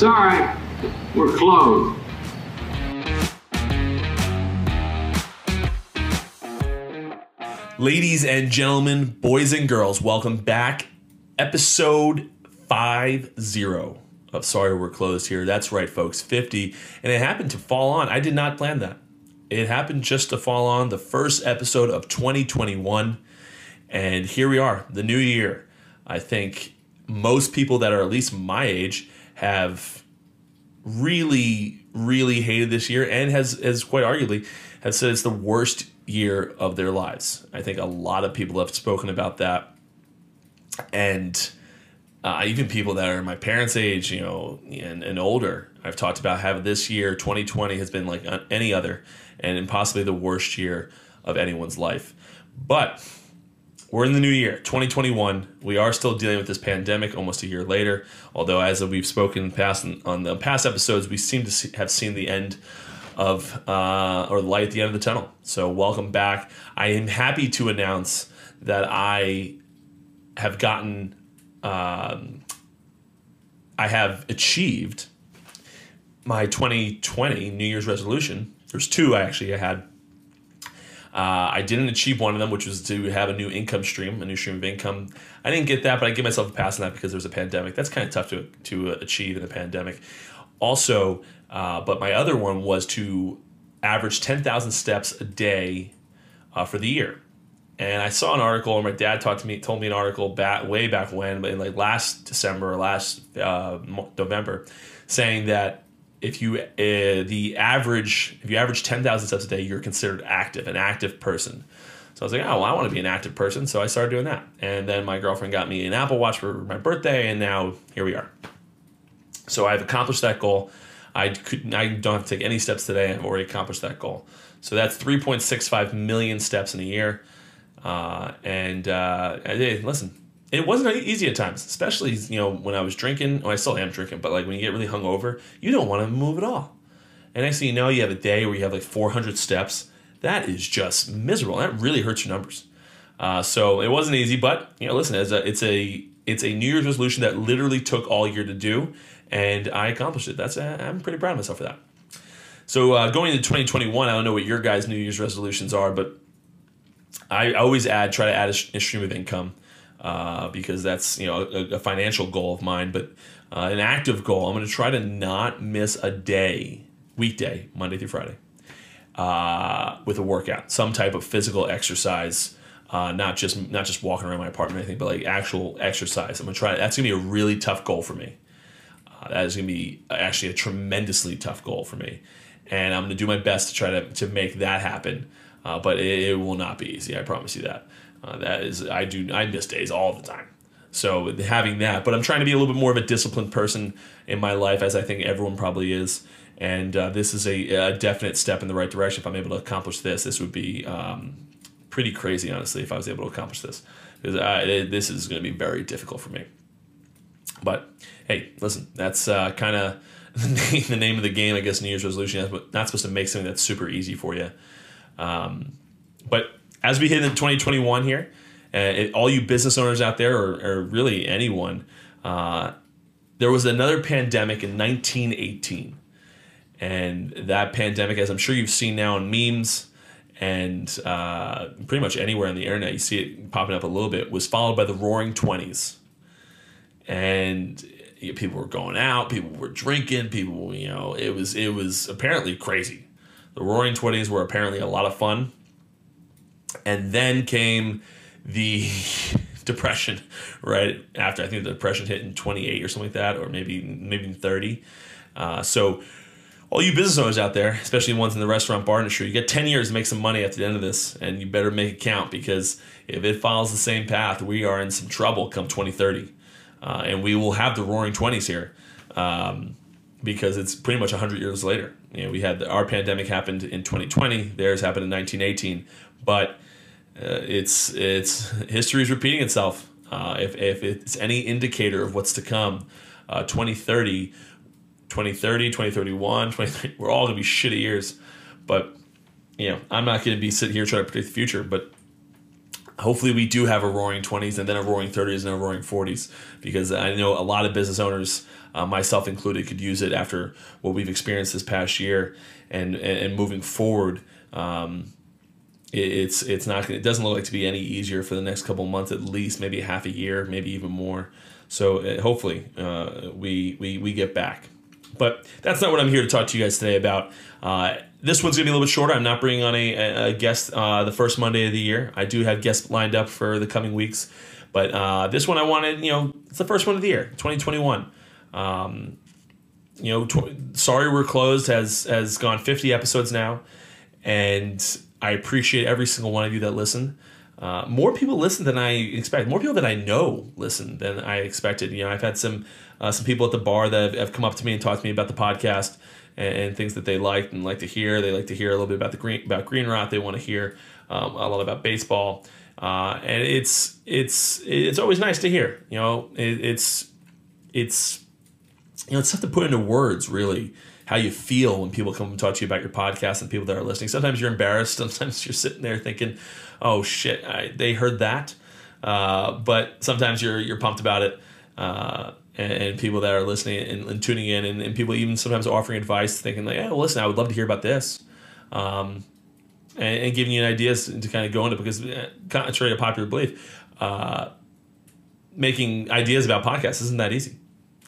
Sorry, we're closed. Ladies and gentlemen, boys and girls, welcome back. Episode 50 of Sorry We're Closed here. That's right, folks, 50. And it happened to fall on. I did not plan that. It happened just to fall on the first episode of 2021. And here we are, the new year. I think most people that are at least my age have really, really hated this year and has, has quite arguably have said it's the worst year of their lives. I think a lot of people have spoken about that. And uh, even people that are my parents' age, you know, and, and older, I've talked about how this year, 2020, has been like any other and possibly the worst year of anyone's life. But we're in the new year, 2021. We are still dealing with this pandemic almost a year later. Although, as we've spoken past on the past episodes, we seem to see, have seen the end of uh, or the light at the end of the tunnel. So, welcome back. I am happy to announce that I have gotten, um, I have achieved my 2020 New Year's resolution. There's two actually I had. Uh, I didn't achieve one of them, which was to have a new income stream, a new stream of income. I didn't get that, but I give myself a pass on that because there's a pandemic. That's kind of tough to to achieve in a pandemic. Also, uh, but my other one was to average 10,000 steps a day uh, for the year. And I saw an article, or my dad talked to me, told me an article back way back when, but in like last December or last uh, November, saying that if you uh, the average if you average 10,000 steps a day, you're considered active, an active person. So I was like, oh, well, I want to be an active person. So I started doing that. And then my girlfriend got me an Apple Watch for my birthday, and now here we are. So I've accomplished that goal. I could I don't have to take any steps today. I've already accomplished that goal. So that's 3.65 million steps in a year. Uh, and uh, hey, listen, it wasn't easy at times, especially you know when I was drinking. Well, I still am drinking, but like when you get really hungover, you don't want to move at all. And next thing you know, you have a day where you have like 400 steps. That is just miserable. That really hurts your numbers. Uh, so it wasn't easy, but you know, listen, as a, it's a it's a New Year's resolution that literally took all year to do, and I accomplished it. That's I'm pretty proud of myself for that. So uh, going into 2021, I don't know what your guys' New Year's resolutions are, but I always add try to add a stream of income uh, because that's you know a, a, financial goal of mine. But uh, an active goal, I'm going to try to not miss a day, weekday, Monday through Friday, uh, with a workout, some type of physical exercise. Uh, not just not just walking around my apartment or anything, but like actual exercise. I'm gonna try. That's gonna be a really tough goal for me. Uh, that is to be actually a tremendously tough goal for me, and I'm to do my best to try to, to make that happen. Uh, but it, it, will not be easy. I promise you that. Uh, that is, I do. I miss days all the time. So having that, but I'm trying to be a little bit more of a disciplined person in my life, as I think everyone probably is. And uh, this is a, a, definite step in the right direction. If I'm able to accomplish this, this would be um, pretty crazy, honestly, if I was able to accomplish this. Because this is going to be very difficult for me. But hey, listen, that's uh, kind of the name of the game, I guess. New Year's resolution. That's not supposed to make something that's super easy for you. Um, but as we hit in 2021 here, uh, it, all you business owners out there, or, or really anyone, uh, there was another pandemic in 1918. And that pandemic, as I'm sure you've seen now in memes and uh, pretty much anywhere on the internet, you see it popping up a little bit, was followed by the Roaring Twenties and people were going out, people were drinking, people, you know, it was it was apparently crazy. The Roaring Twenties were apparently a lot of fun, and then came the depression right after. I think the depression hit in twenty eight or something like that, or maybe maybe thirty. Uh, so all you business owners out there, especially ones in the restaurant bar industry, you get 10 years to make some money at the end of this, and you better make it count because if it follows the same path, we are in some trouble come 2030 uh, and we will have the Roaring Twenties here um, because it's pretty much hundred years later. You know, we had the, our pandemic happened in 2020, theirs happened in 1918, but uh, it's it's history is repeating itself. Uh, if if it's any indicator of what's to come, 2030. Uh, 2030, 2031, 2030, we're all going to be shitty years. But, you know, I'm not going to be sitting here trying to predict the future, but hopefully we do have a roaring 20s and then a roaring 30s and a roaring 40s because I know a lot of business owners, uh, myself included, could use it after what we've experienced this past year and and, and moving forward. Um, it, it's it's not it doesn't look like to be any easier for the next couple months at least maybe half a year maybe even more. So uh, hopefully uh, we we we get back. But that's not what I'm here to talk to you guys today about. Uh, this one's gonna be a little bit shorter. I'm not bringing on a, a guest uh, the first Monday of the year. I do have guests lined up for the coming weeks, but uh, this one I wanted, you know, it's the first one of the year, 2021. Um, you know, tw- sorry we're closed has has gone 50 episodes now, and I appreciate every single one of you that listen. Uh, more people listen than I expect. More people that I know listen than I expected. You know, I've had some uh, some people at the bar that have, have, come up to me and talked to me about the podcast and, and, things that they liked and like to hear. They like to hear a little bit about the green about Green Rock. They want to hear um, a lot about baseball, uh, and it's it's it's always nice to hear. You know, it, it's it's you know it's tough to put into words really how you feel when people come and talk to you about your podcast and people that are listening. Sometimes you're embarrassed. Sometimes you're sitting there thinking, "Oh shit, I, they heard that." Uh, but sometimes you're you're pumped about it, uh, and, and, people that are listening and, and tuning in, and, and, people even sometimes offering advice, thinking like, "Yeah, well, listen, I would love to hear about this," um, and, giving you ideas to kind of go into because uh, contrary to popular belief, uh, making ideas about podcasts isn't that easy,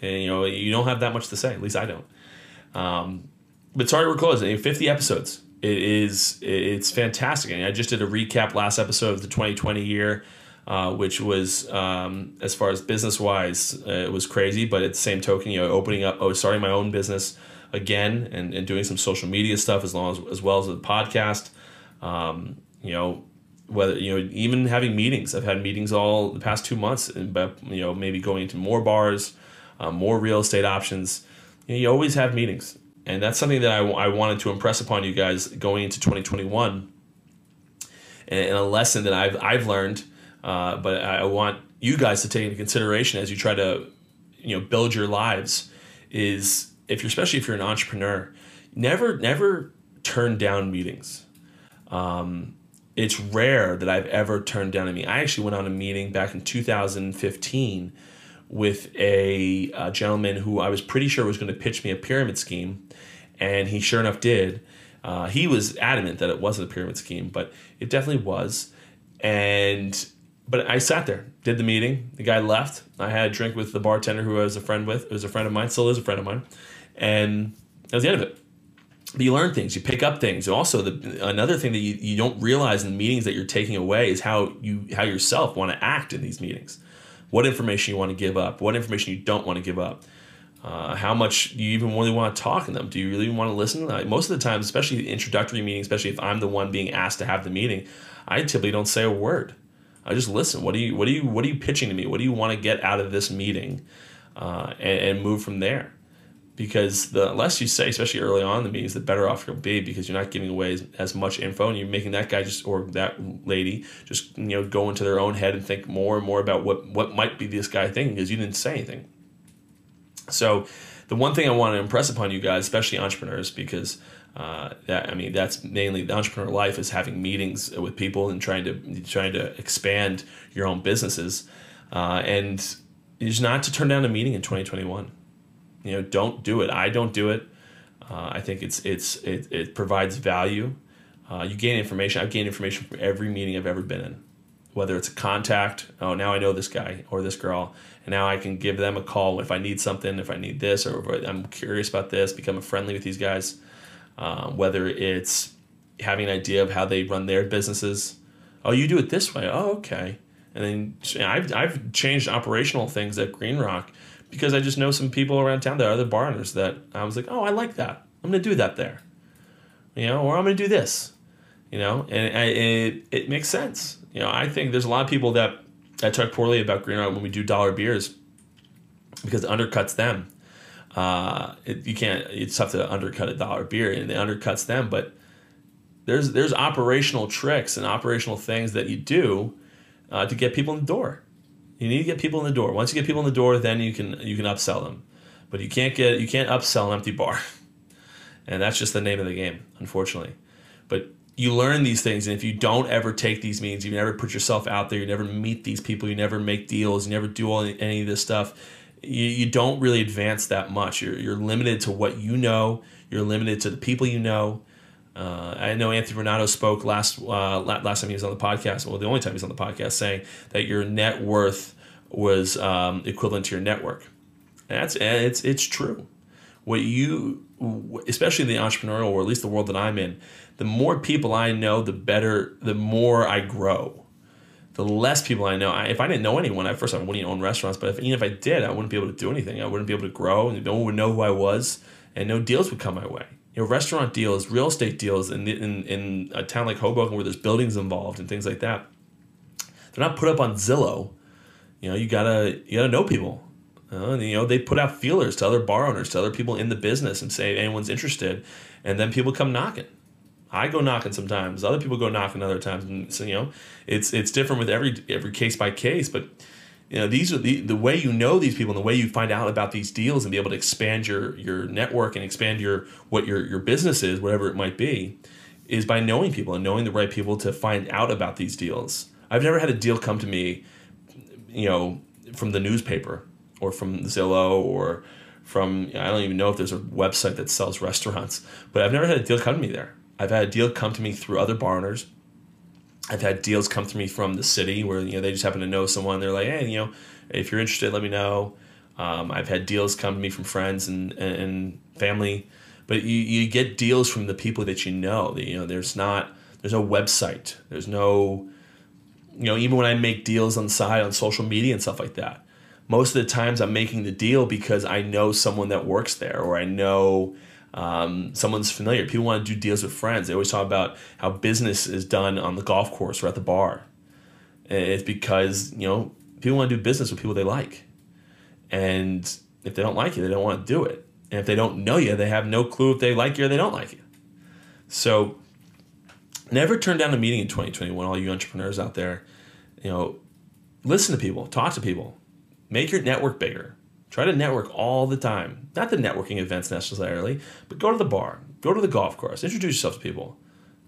and you know you don't have that much to say. At least I don't. Um, but sorry, we're closing. 50 episodes. It is. It's fantastic. I just did a recap last episode of the 2020 year, uh, which was um, as far as business wise, uh, it was crazy. But at the same token, you know, opening up, oh, starting my own business again, and, and doing some social media stuff as long as as well as the podcast. Um, you know, whether you know even having meetings. I've had meetings all the past two months, but you know maybe going into more bars, uh, more real estate options you, always have meetings. And that's something that I, I wanted to impress upon you guys going into 2021 and, and a lesson that I've, I've learned. Uh, but I want you guys to take into consideration as you try to you know build your lives is if you're especially if you're an entrepreneur never never turn down meetings um, it's rare that I've ever turned down a meeting. I actually went on a meeting back in 2015 with a, a gentleman who I was pretty sure was going to pitch me a pyramid scheme, and he sure enough did. Uh, he was adamant that it wasn't a pyramid scheme, but it definitely was. And but I sat there, did the meeting. The guy left. I had a drink with the bartender who I was a friend with. It was a friend of mine, still is a friend of mine, and that was the end of it. But you learn things, you pick up things. Also, the, another thing that you, you don't realize in meetings that you're taking away is how you how yourself want to act in these meetings what information you want to give up, what information you don't want to give up. Uh, how much you even really want to talk to them? Do you really want to listen? Most of the time, especially the introductory meeting, especially if I'm the one being asked to have the meeting, I typically don't say a word. I just listen. What do you what do you what are you pitching to me? What do you want to get out of this meeting, uh, and, and move from there? Because the less you say, especially early on in the meetings, the better off you'll be because you're not giving away as, as, much info and you're making that guy just or that lady just you know go into their own head and think more and more about what what might be this guy thinking because you didn't say anything. So, the one thing I want to impress upon you guys, especially entrepreneurs, because uh, that I mean that's mainly the entrepreneur life is having meetings with people and trying to trying to expand your own businesses, uh, and is not to turn down a meeting in 2021 you know, don't do it. I don't do it. Uh, I think it's it's it, it provides value. Uh, you gain information. I've gained information from every meeting I've ever been in, whether it's a contact. Oh, now I know this guy or this girl, and now I can give them a call if I need something, if I need this, or I'm curious about this. Become friendly with these guys. Uh, whether it's having an idea of how they run their businesses. Oh, you do it this way. Oh, okay. And then I've I've changed operational things at Green Rock because I just know some people around town that are the bar owners that I was like, oh, I like that. I'm gonna do that there, you know, or I'm gonna do this, you know, and I, it it makes sense. You know, I think there's a lot of people that that talk poorly about Green Rock when we do dollar beers because it undercuts them. Uh, it, you can't. It's tough to undercut a dollar beer, and it undercuts them. But there's there's operational tricks and operational things that you do uh, to get people in the door. You need to get people in the door. Once you get people in the door, then you can you can upsell them. But you can't get you can't upsell an empty bar. And that's just the name of the game, unfortunately. But you learn these things, and if you don't ever take these meetings, you never put yourself out there, you never meet these people, you never make deals, you never do all any of this stuff. You, you don't really advance that much. You're, you're limited to what you know. You're limited to the people you know. Uh, I know Anthony Renato spoke last uh, last time he was on the podcast. Well, the only time he was on the podcast, saying that your net worth was um, equivalent to your network. And that's and it's it's true. What you, especially in the entrepreneurial or at least the world that I'm in, the more people I know, the better. The more I grow. The less people I know. I, if I didn't know anyone, at first I wouldn't own restaurants. But if, even if I did, I wouldn't be able to do anything. I wouldn't be able to grow, and no one would know who I was, and no deals would come my way you know, restaurant deals, real estate deals in, in, in a town like Hoboken where there's buildings involved and things like that. They're not put up on Zillow. You know, you gotta you gotta know people. Uh, you know, they put out feelers to other bar owners, to other people in the business, and say anyone's interested, and then people come knocking. I go knocking sometimes. Other people go knocking other times. And so you know, it's it's different with every every case by case, but you know these are the the way you know these people and the way you find out about these deals and be able to expand your your network and expand your what your your business is whatever it might be is by knowing people and knowing the right people to find out about these deals. I've never had a deal come to me you know from the newspaper or from zillow or from i don't even know if there's a website that sells restaurants but i've never had a deal come to me there. I've had a deal come to me through other bar owners I've had deals come to me from the city where you know they just happen to know someone. They're like, hey, you know, if you're interested, let me know. Um, I've had deals come to me from friends and and family, but you, you get deals from the people that you know. You know, there's not there's no website. There's no you know even when I make deals on the side on social media and stuff like that. Most of the times I'm making the deal because I know someone that works there or I know um, someone's familiar. People want to do deals with friends. They always talk about how business is done on the golf course or at the bar. It's because you know people want to do business with people they like, and if they don't like you, they don't want to do it. And if they don't know you, they have no clue if they like you or they don't like you. So, never turn down a meeting in 2021. All you entrepreneurs out there, you know, listen to people, talk to people, make your network bigger Try to network all the time. Not the networking events necessarily, but go to the bar, go to the golf course, introduce yourself to people,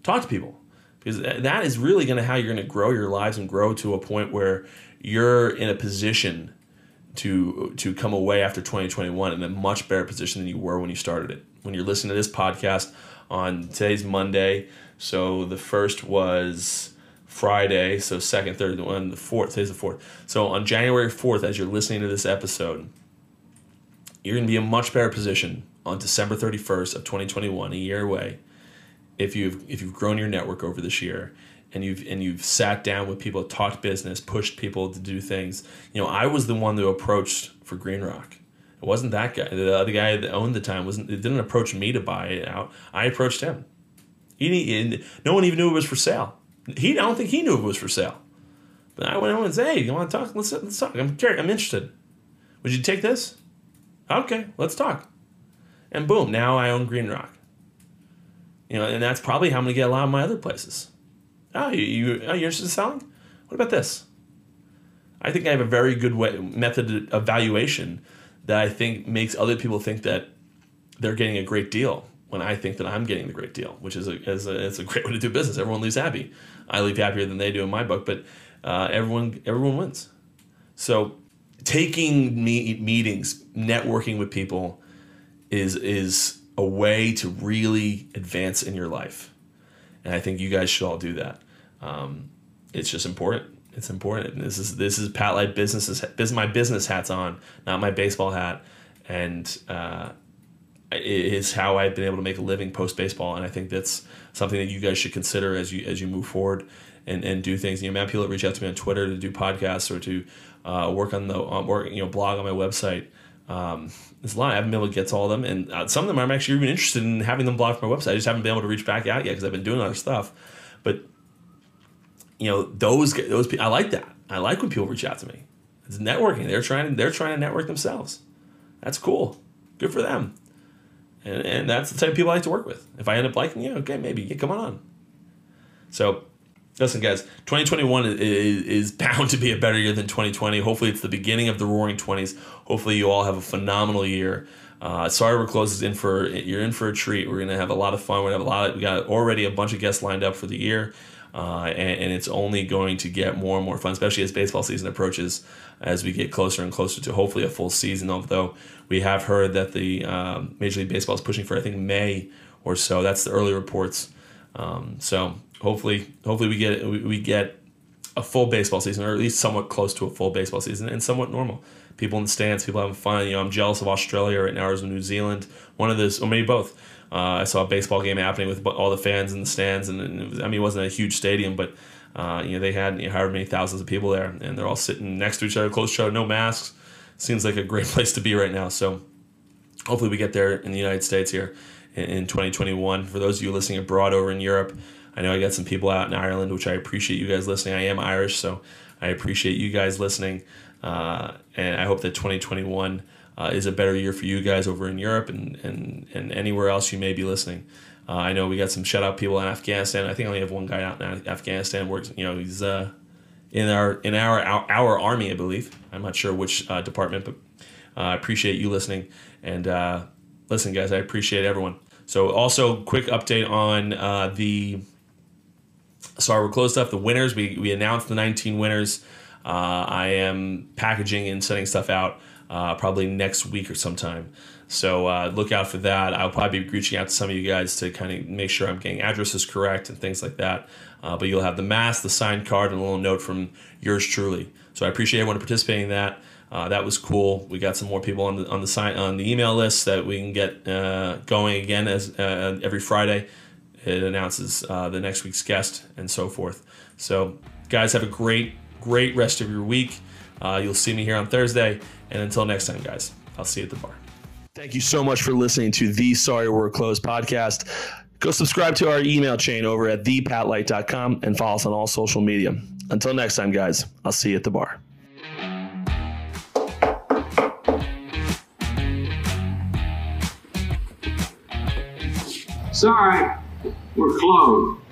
talk to people. Because that is really going to how you're going to grow your lives and grow to a point where you're in a position to to come away after 2021 in a much better position than you were when you started it. When you're listening to this podcast on today's Monday, so the first was Friday, so second, third, one, the fourth. Today's the fourth. So on January 4th, as you're listening to this episode, you're going to be in a much better position on December 31st of 2021, a year away, if you've if you've grown your network over this year and you've and you've sat down with people, talked business, pushed people to do things. You know, I was the one who approached for Green Rock. It wasn't that guy. The other guy that owned the time wasn't. It didn't approach me to buy it out. I approached him. He no one even knew it was for sale. He I don't think he knew it was for sale. But I went over and said, "Hey, you want to talk? Let's let's talk. I'm curious. I'm interested. Would you take this?" Okay, let's talk. And boom, now I own Green Rock. You know, and that's probably how I'm gonna get a lot of my other places. Oh, you, you oh, you're interested in selling? What about this? I think I have a very good way, method of valuation that I think makes other people think that they're getting a great deal when I think that I'm getting the great deal, which is a, is a, it's a great way to do business. Everyone leaves happy. I leave happier than they do in my book, but uh, everyone everyone wins. So taking me meetings, networking with people is is a way to really advance in your life. And I think you guys should all do that. Um, it's just important. It's important. This is this is Pat Light businesses. This is my business hats on, not my baseball hat, and uh, it is how I've been able to make a living post baseball. And I think that's something that you guys should consider as you as you move forward and, and do things. You know, man, people that reach out to me on Twitter to do podcasts or to uh, work on the work, you know blog on my website. Um, there's a lot. I haven't been able to get to all of them, and uh, some of them I'm actually even interested in having them blog for my website. I just haven't been able to reach back out yet because I've been doing other stuff. But you know, those those I like that. I like when people reach out to me. It's networking. They're trying. They're trying to network themselves. That's cool. Good for them. And, and that's the type of people I like to work with. If I end up liking you, okay, maybe yeah, come on. So Listen, guys, 2021 is, is bound to be a better year than 2020. Hopefully, it's the beginning of the roaring 20s. Hopefully, you all have a phenomenal year. Uh, sorry, we're closed. In for you're in for a treat. We're gonna have a lot of fun. We're gonna have a lot. Of, we got already a bunch of guests lined up for the year, uh, and, and, it's only going to get more and more fun, especially as baseball season approaches. As we get closer and closer to hopefully a full season, although we have heard that the um, Major League Baseball is pushing for I think May or so. That's the early reports. Um, so hopefully, hopefully we get we, we get a full baseball season, or at least somewhat close to a full baseball season, and somewhat normal. People in the stands, people having fun. You know, I'm jealous of Australia right now, or New Zealand. One of those, or maybe both. Uh, I saw a baseball game happening with all the fans in the stands, and, and was, I mean, it wasn't a huge stadium, but uh, you know, they had you know, however many thousands of people there, and they're all sitting next to each other, close to each other, no masks. Seems like a great place to be right now. So, hopefully, we get there in the United States here in, in 2021. For those of you listening abroad over in Europe, I know I got some people out in Ireland, which I appreciate you guys listening. I am Irish, so I appreciate you guys listening. Uh, and I hope that 2021 uh, is a better year for you guys over in Europe and, and, and anywhere else you may be listening. Uh, I know we got some shout out people in Afghanistan. I think I only have one guy out in Afghanistan. Works, you know, he's uh, in our in our, our, our army, I believe. I'm not sure which uh, department, but uh, I appreciate you listening. And listen, guys, I appreciate everyone. So also, quick update on the Sorry, we're closed up. The winners, we, we announced the 19 winners. Uh, I am packaging and sending stuff out uh, probably next week or sometime. So uh, look out for that. I'll probably be reaching out to some of you guys to kind of make sure I'm getting addresses correct and things like that. Uh, but you'll have the mask, the signed card, and a little note from yours truly. So I appreciate everyone participating in that. Uh, that was cool. We got some more people on the on the sign on the email list that we can get uh, going again as uh, every Friday. It announces uh, the next week's guest and so forth. So, guys, have a great, great rest of your week. Uh, you'll see me here on Thursday. And until next time, guys, I'll see you at the bar. Thank you so much for listening to the Sorry We're Closed podcast. Go subscribe to our email chain over at thepatlight.com and follow us on all social media. Until next time, guys, I'll see you at the bar. Sorry. We're closed.